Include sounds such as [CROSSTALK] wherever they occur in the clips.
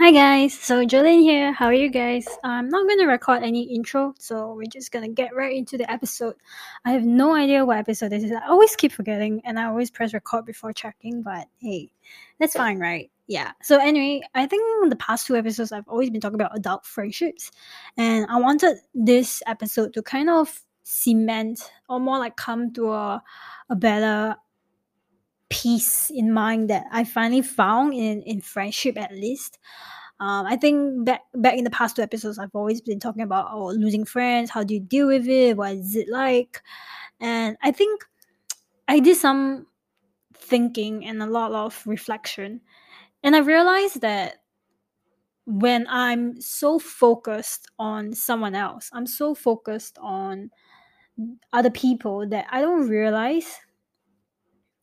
Hi guys, so Joelene here. How are you guys? I'm not gonna record any intro, so we're just gonna get right into the episode. I have no idea what episode this is. I always keep forgetting and I always press record before checking, but hey, that's fine, right? Yeah. So anyway, I think in the past two episodes I've always been talking about adult friendships. And I wanted this episode to kind of cement or more like come to a, a better peace in mind that I finally found in in friendship at least. Um, I think back back in the past two episodes, I've always been talking about oh losing friends, how do you deal with it, what is it like, and I think I did some thinking and a lot of reflection, and I realized that when I'm so focused on someone else, I'm so focused on other people that I don't realize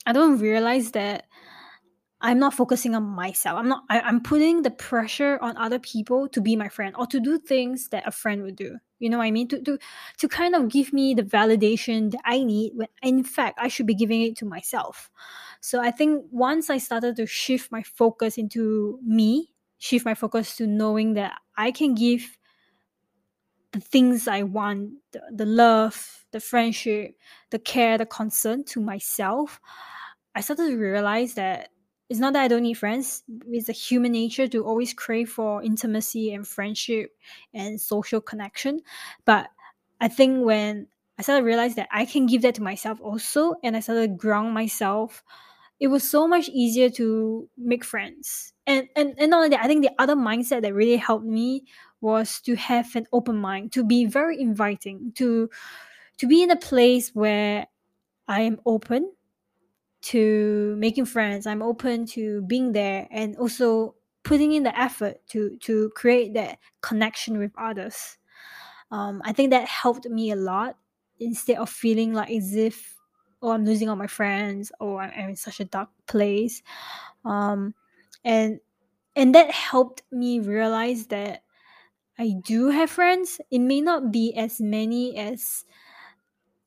I don't realize that I'm not focusing on myself. I'm not I, I'm putting the pressure on other people to be my friend or to do things that a friend would do. You know what I mean? To to to kind of give me the validation that I need when in fact I should be giving it to myself. So I think once I started to shift my focus into me, shift my focus to knowing that I can give the things I want, the, the love, the friendship, the care, the concern to myself, I started to realize that it's not that I don't need friends. It's a human nature to always crave for intimacy and friendship and social connection. But I think when I started to realize that I can give that to myself also, and I started to ground myself, it was so much easier to make friends. And and and not only that, I think the other mindset that really helped me was to have an open mind, to be very inviting, to to be in a place where I am open to making friends i'm open to being there and also putting in the effort to to create that connection with others. Um, i think that helped me a lot. Instead of feeling like as if oh i'm losing all my friends or i'm in such a dark place. Um, and and that helped me realize that i do have friends. It may not be as many as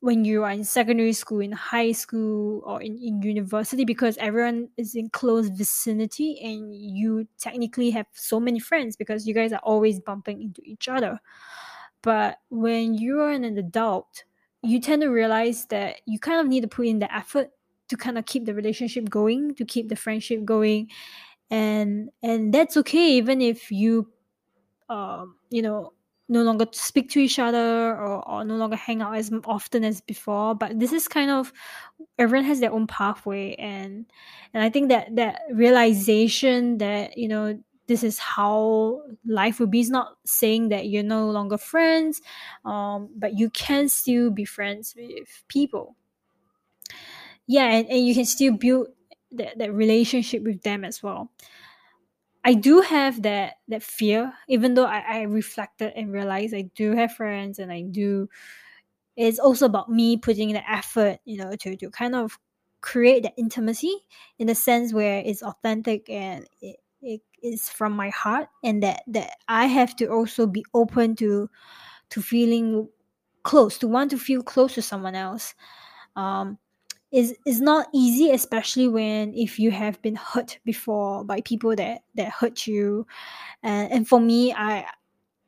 when you are in secondary school, in high school, or in, in university, because everyone is in close vicinity and you technically have so many friends because you guys are always bumping into each other. But when you are an adult, you tend to realize that you kind of need to put in the effort to kind of keep the relationship going, to keep the friendship going. And and that's okay even if you um, you know, no longer speak to each other or, or no longer hang out as often as before but this is kind of everyone has their own pathway and and i think that that realization that you know this is how life will be is not saying that you're no longer friends um, but you can still be friends with people. Yeah and, and you can still build that, that relationship with them as well I do have that that fear, even though I, I reflected and realized I do have friends and I do it's also about me putting the effort, you know, to, to kind of create that intimacy in the sense where it's authentic and it, it is from my heart and that that I have to also be open to to feeling close, to want to feel close to someone else. Um is is not easy especially when if you have been hurt before by people that that hurt you. And and for me i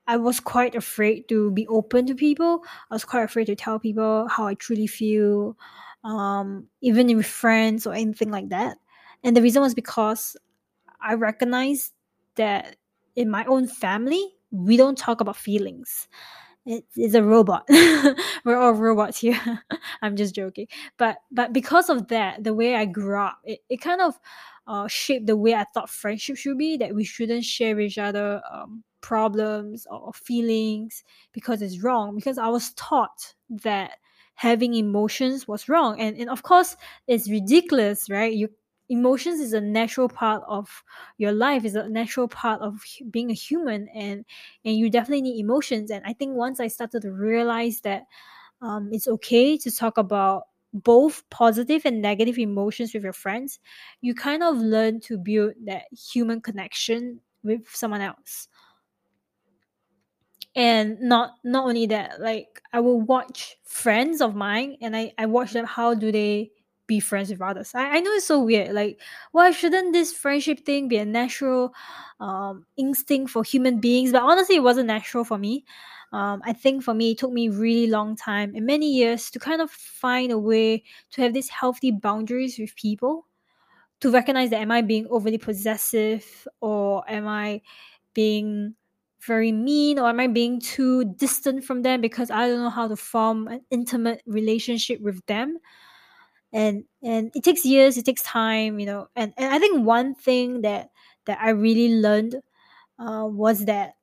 i was quite afraid to be open to people. I was quite afraid to tell people how i truly feel um even with friends or anything like that. And the reason was because i recognized that in my own family we don't talk about feelings it is a robot. [LAUGHS] We're all robots here. [LAUGHS] I'm just joking. But but because of that, the way I grew up, it, it kind of uh, shaped the way I thought friendship should be. That we shouldn't share each other um, problems or feelings because it's wrong. Because I was taught that having emotions was wrong, and and of course it's ridiculous, right? You emotions is a natural part of your life is a natural part of being a human and and you definitely need emotions. And i think once i started to realize that um, it's okay to talk about both positive and negative emotions with your friends you kind of learn to build that human connection with someone else. And not not only that like i will watch friends of mine and i i watch them how do they be friends with others. I, I know it's so weird. Like, why shouldn't this friendship thing be a natural um, instinct for human beings? But honestly, it wasn't natural for me. Um, I think for me, it took me really long time and many years to kind of find a way to have these healthy boundaries with people. To recognize that am I being overly possessive or am I being very mean or am I being too distant from them because I don't know how to form an intimate relationship with them? And and it takes years, it takes time, you know. And and I think one thing that that I really learned uh, was that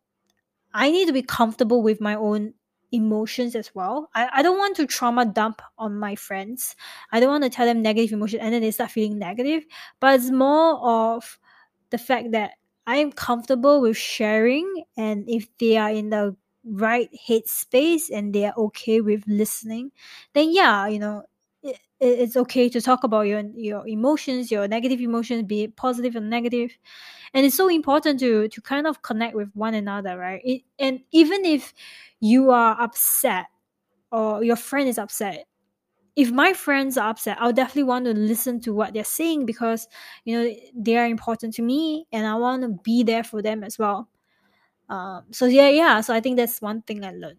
I need to be comfortable with my own emotions as well. I, I don't want to trauma dump on my friends. I don't want to tell them negative emotion and then they start feeling negative. But it's more of the fact that I'm comfortable with sharing, and if they are in the right headspace and they are okay with listening, then yeah, you know, it's okay to talk about your your emotions, your negative emotions, be it positive or negative, and it's so important to to kind of connect with one another, right? It, and even if you are upset or your friend is upset, if my friends are upset, I'll definitely want to listen to what they're saying because you know they are important to me, and I want to be there for them as well. Um, so yeah, yeah. So I think that's one thing I learned.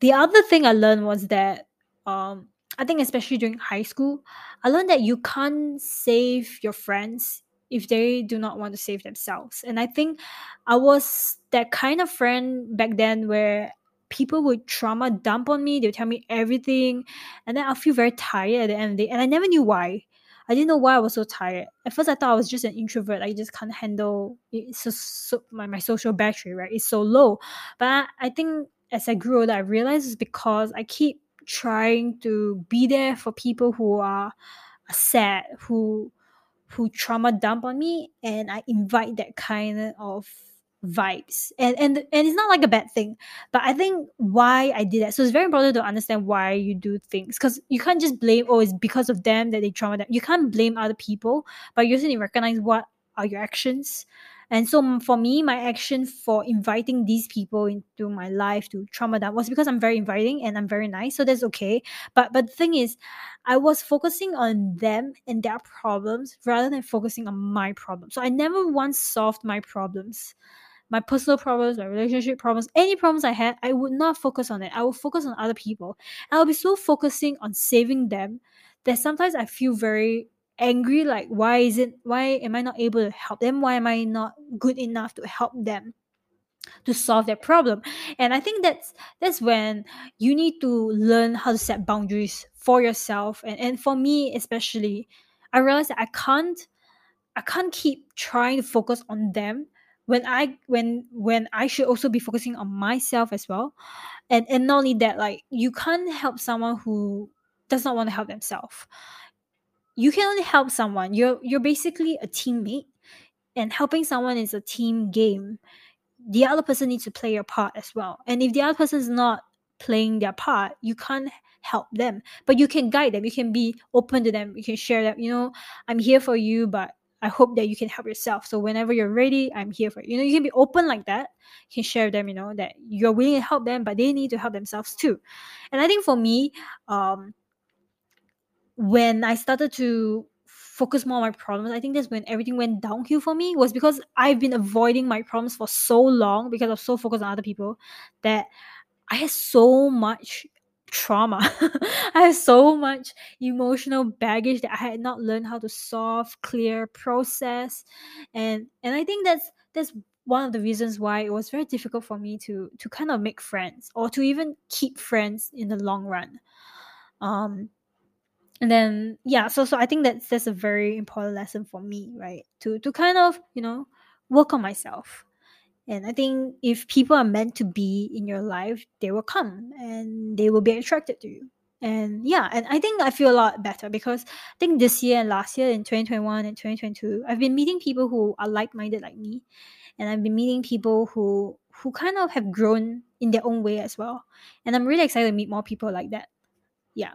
The other thing I learned was that um, I think especially during high school, I learned that you can't save your friends if they do not want to save themselves. And I think I was that kind of friend back then where people would trauma dump on me. they would tell me everything. And then I'll feel very tired at the end of the day. And I never knew why. I didn't know why I was so tired. At first, I thought I was just an introvert. I just can't handle it. So, so my, my social battery, right, is so low. But I, I think as I grew older, I realized it's because I keep trying to be there for people who are sad, who who trauma dump on me, and I invite that kind of vibes. And and and it's not like a bad thing but i think why i did that so it's very important to understand why you do things because you can't just blame oh it's because of them that they trauma them you can't blame other people but you also need to recognize what are your actions and so for me my action for inviting these people into my life to trauma dump was because i'm very inviting and i'm very nice so that's okay but but the thing is i was focusing on them and their problems rather than focusing on my problems so i never once solved my problems my personal problems, my relationship problems, any problems I had, I would not focus on it. I would focus on other people. I'll be so focusing on saving them that sometimes I feel very angry like why is it why am I not able to help them? Why am I not good enough to help them? to solve their problem and i think that's that's when you need to learn how to set boundaries for yourself and, and for me especially i realized that i can't i can't keep trying to focus on them when I when when I should also be focusing on myself as well. And and not only that, like you can't help someone who does not want to help themselves. You can only help someone. You're you're basically a teammate. And helping someone is a team game. The other person needs to play your part as well. And if the other person is not playing their part, you can't help them. But you can guide them. You can be open to them. You can share that, you know, I'm here for you, but I hope that you can help yourself. So whenever you're ready, I'm here for you. You know, you can be open like that. You can share them, you know, that you're willing to help them, but they need to help themselves too. And I think for me, um, when I started to focus more on my problems, I think that's when everything went downhill for me was because I've been avoiding my problems for so long because I was so focused on other people that I had so much trauma. [LAUGHS] I have so much emotional baggage that I had not learned how to solve, clear, process, and and I think that's that's one of the reasons why it was very difficult for me to to kind of make friends or to even keep friends in the long run. Um, and then yeah, so so I think that's that's a very important lesson for me, right? To to kind of you know work on myself and I think if people are meant to be in your life, they will come and they will be attracted to you. And yeah, and I think I feel a lot better because I think this year and last year in 2021 and 2022, I've been meeting people who are like-minded like me. And I've been meeting people who who kind of have grown in their own way as well. And I'm really excited to meet more people like that. Yeah.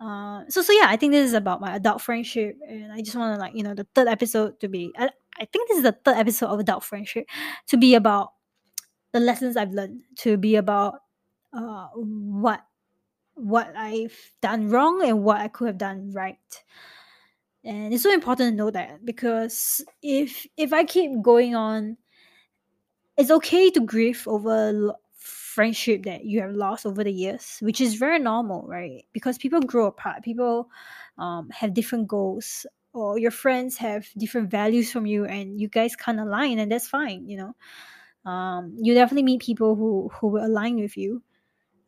Uh, so so yeah, I think this is about my adult friendship, and I just want to like you know the third episode to be. I, I think this is the third episode of adult friendship to be about the lessons I've learned, to be about uh, what what I've done wrong and what I could have done right. and it's so important to know that because if if i keep going on it's okay to grieve over friendship that you have lost over the years which is very normal right because people grow apart people um, have different goals or your friends have different values from you and you guys can't align and that's fine you know um, you definitely meet people who who will align with you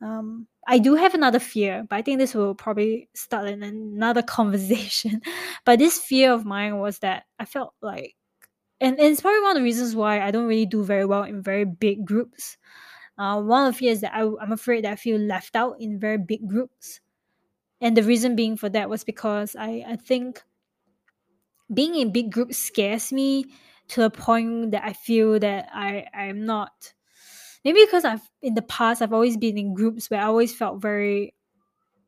um, I do have another fear, but I think this will probably start in another [LAUGHS] conversation. but this fear of mine was that I felt like, and, and it's probably one of the reasons why I don't really do very well in very big groups. Uh, one of the fears that I, I'm afraid that I feel left out in very big groups. And the reason being for that was because I, I think being in big groups scares me to a point that I feel that I, I'm not maybe because I've in the past I've always been in groups where I always felt very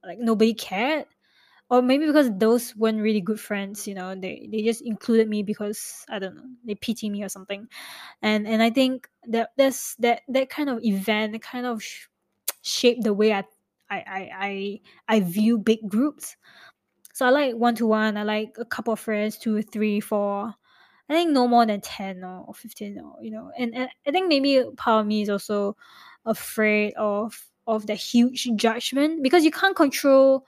like nobody cared. Or maybe because those weren't really good friends, you know, they, they just included me because I don't know, they pity me or something, and and I think that that's that that kind of event kind of sh- shaped the way I I I I, I view big groups. So I like one to one. I like a couple of friends, two, three, four, I think no more than 10 or 15 or you know and, and I think maybe part of me is also afraid of of the huge judgment because you can't control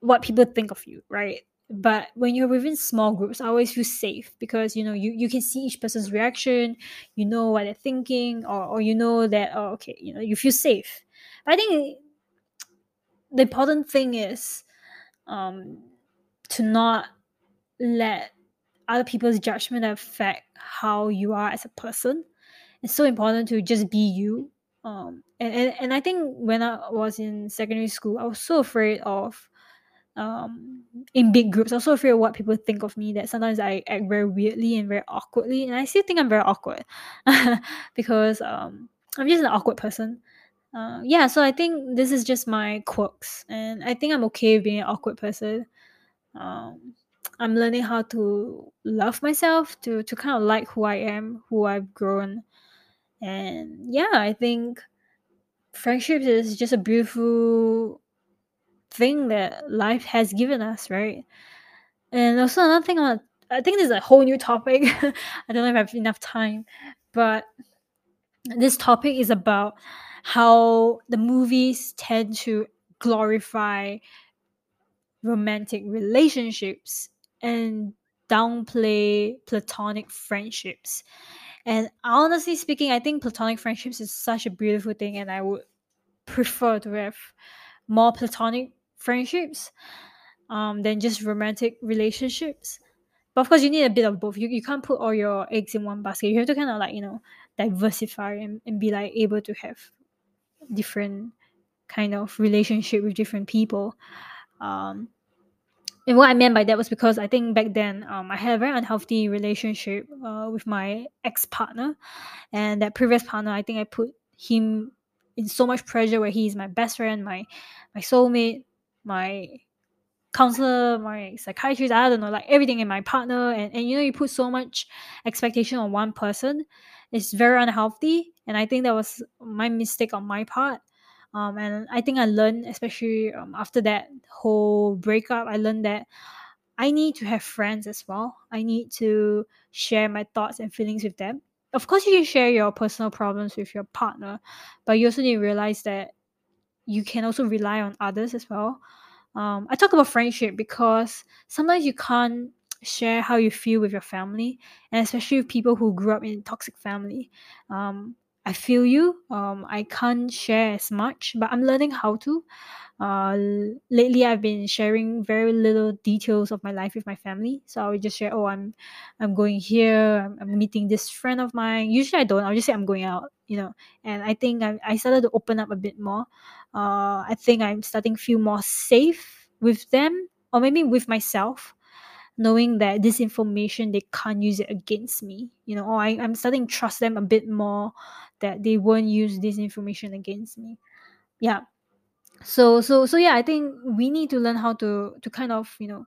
what people think of you right but when you're within small groups i always feel safe because you know you, you can see each person's reaction you know what they're thinking or, or you know that oh, okay you know you feel safe i think the important thing is um to not let other people's judgment affect how you are as a person. It's so important to just be you. Um, and, and, and I think when I was in secondary school, I was so afraid of um, in big groups. I was so afraid of what people think of me that sometimes I act very weirdly and very awkwardly. And I still think I'm very awkward [LAUGHS] because um, I'm just an awkward person. Uh, yeah, so I think this is just my quirks, and I think I'm okay being an awkward person. Um, I'm learning how to love myself, to to kind of like who I am, who I've grown. And yeah, I think friendship is just a beautiful thing that life has given us, right? And also another thing I I think this is a whole new topic. [LAUGHS] I don't know if I have enough time, but this topic is about how the movies tend to glorify romantic relationships and downplay platonic friendships. And honestly speaking, I think platonic friendships is such a beautiful thing, and I would prefer to have more platonic friendships um, than just romantic relationships. But of course, you need a bit of both. You, you can't put all your eggs in one basket. You have to kind of like, you know, diversify and, and be like able to have different kind of relationship with different people. Um, and what I meant by that was because I think back then um, I had a very unhealthy relationship uh, with my ex partner, and that previous partner I think I put him in so much pressure where he's my best friend, my my soulmate, my counselor, my psychiatrist. I don't know, like everything in my partner, and and you know you put so much expectation on one person, it's very unhealthy, and I think that was my mistake on my part um, and I think I learned, especially um, after that whole breakup, I learned that I need to have friends as well. I need to share my thoughts and feelings with them. Of course, you can share your personal problems with your partner, but you also need to realize that you can also rely on others as well. Um, I talk about friendship because sometimes you can't share how you feel with your family, and especially with people who grew up in toxic family. Um, I feel you. Um, I can't share as much, but I'm learning how to. Uh, lately, I've been sharing very little details of my life with my family. So I would just share, oh, I'm, I'm going here. I'm, I'm meeting this friend of mine. Usually, I don't. I'll just say I'm going out. You know, and I think I, I started to open up a bit more. Uh, I think I'm starting to feel more safe with them, or maybe with myself knowing that this information they can't use it against me. You know or I, i'm starting to trust them a bit more that they won't use this information against me. Yeah. So so so yeah i think we need to learn how to to kind of you know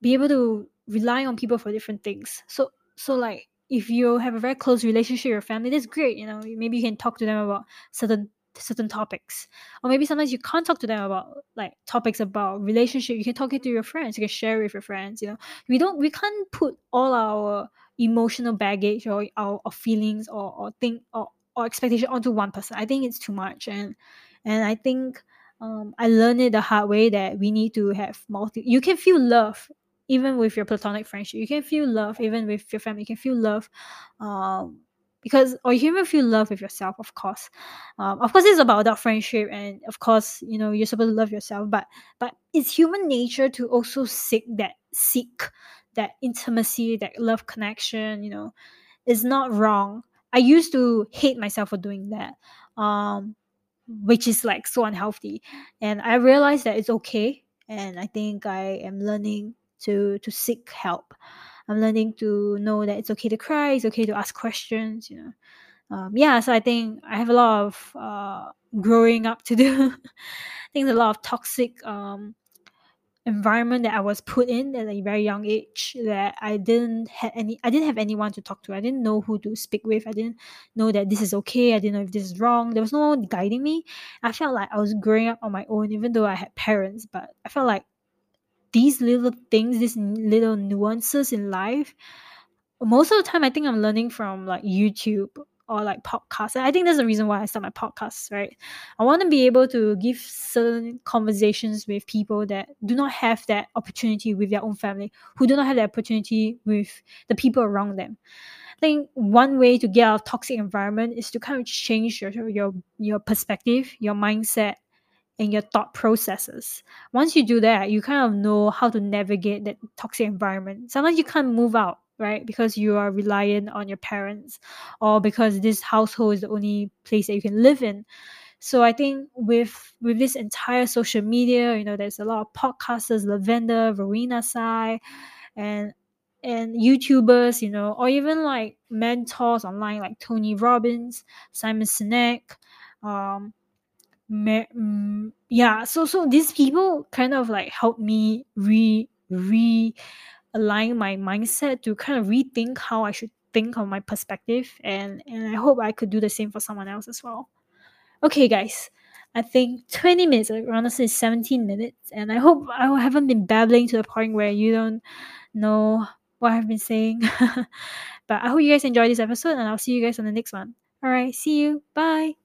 be able to rely on people for different things. So so like if you have a very close relationship with your family that's great you know. Maybe you can talk to them about certain certain topics. Or maybe sometimes you can't talk to them about like topics about relationship. You can talk it to your friends. You can share with your friends you know. We don't we can't put all our emotional baggage or our, feelings or or think or, or expectation onto one person. I think it's too much. And and i think um, i learned it the hard way that we need to have multi you can feel love even with your platonic friendship. You can feel love even with your family. You can feel love um, because or you even feel love with yourself of course. Um, of course it's about that friendship and of course you know you're supposed to love yourself but but it's human nature to also seek that seek that intimacy that love connection you know. Is not wrong. I used to hate myself for doing that um which is like so unhealthy. And i realized that it's okay and i think i am learning to to seek help i'm learning to know that it's okay to cry it's okay to ask questions you know um, yeah so i think i have a lot of uh, growing up to do [LAUGHS] i think there's a lot of toxic um, environment that I was put in at a very young age that I didn't have any I didn't have anyone to talk to. I didn't know who to speak with. I didn't know that this is okay. I didn't know if this is wrong. There was no one guiding me. I felt like I was growing up on my own even though I had parents, but I felt like these little things, these little nuances in life, most of the time I think I'm learning from like YouTube or like podcasts. I think that's the reason why I start my podcast, right? I want to be able to give certain conversations with people that do not have that opportunity with their own family, who do not have that opportunity with the people around them. I think one way to get out of toxic environment is to kind of change your your your perspective, your mindset, and your thought processes. Once you do that, you kind of know how to navigate that toxic environment. Sometimes you can't move out right? Because you are reliant on your parents or because this household is the only place that you can live in. So I think with with this entire social media, you know, there's a lot of podcasters, Lavender, Rowena Tsai, and and YouTubers, you know, or even like mentors online like Tony Robbins, Simon Sinek, um, Mm, yeah. So so these people kind of like help me re re align my mindset to kind of rethink how I should think of my perspective and and I hope I could do the same for someone else as well. Okay guys, I think 20 minutes, honestly 17 minutes, and I hope I haven't been babbling to the point where you don't know what I've been saying. [LAUGHS] but I hope you guys enjoyed this episode and I'll see you guys on the next one. Alright, see you. Bye.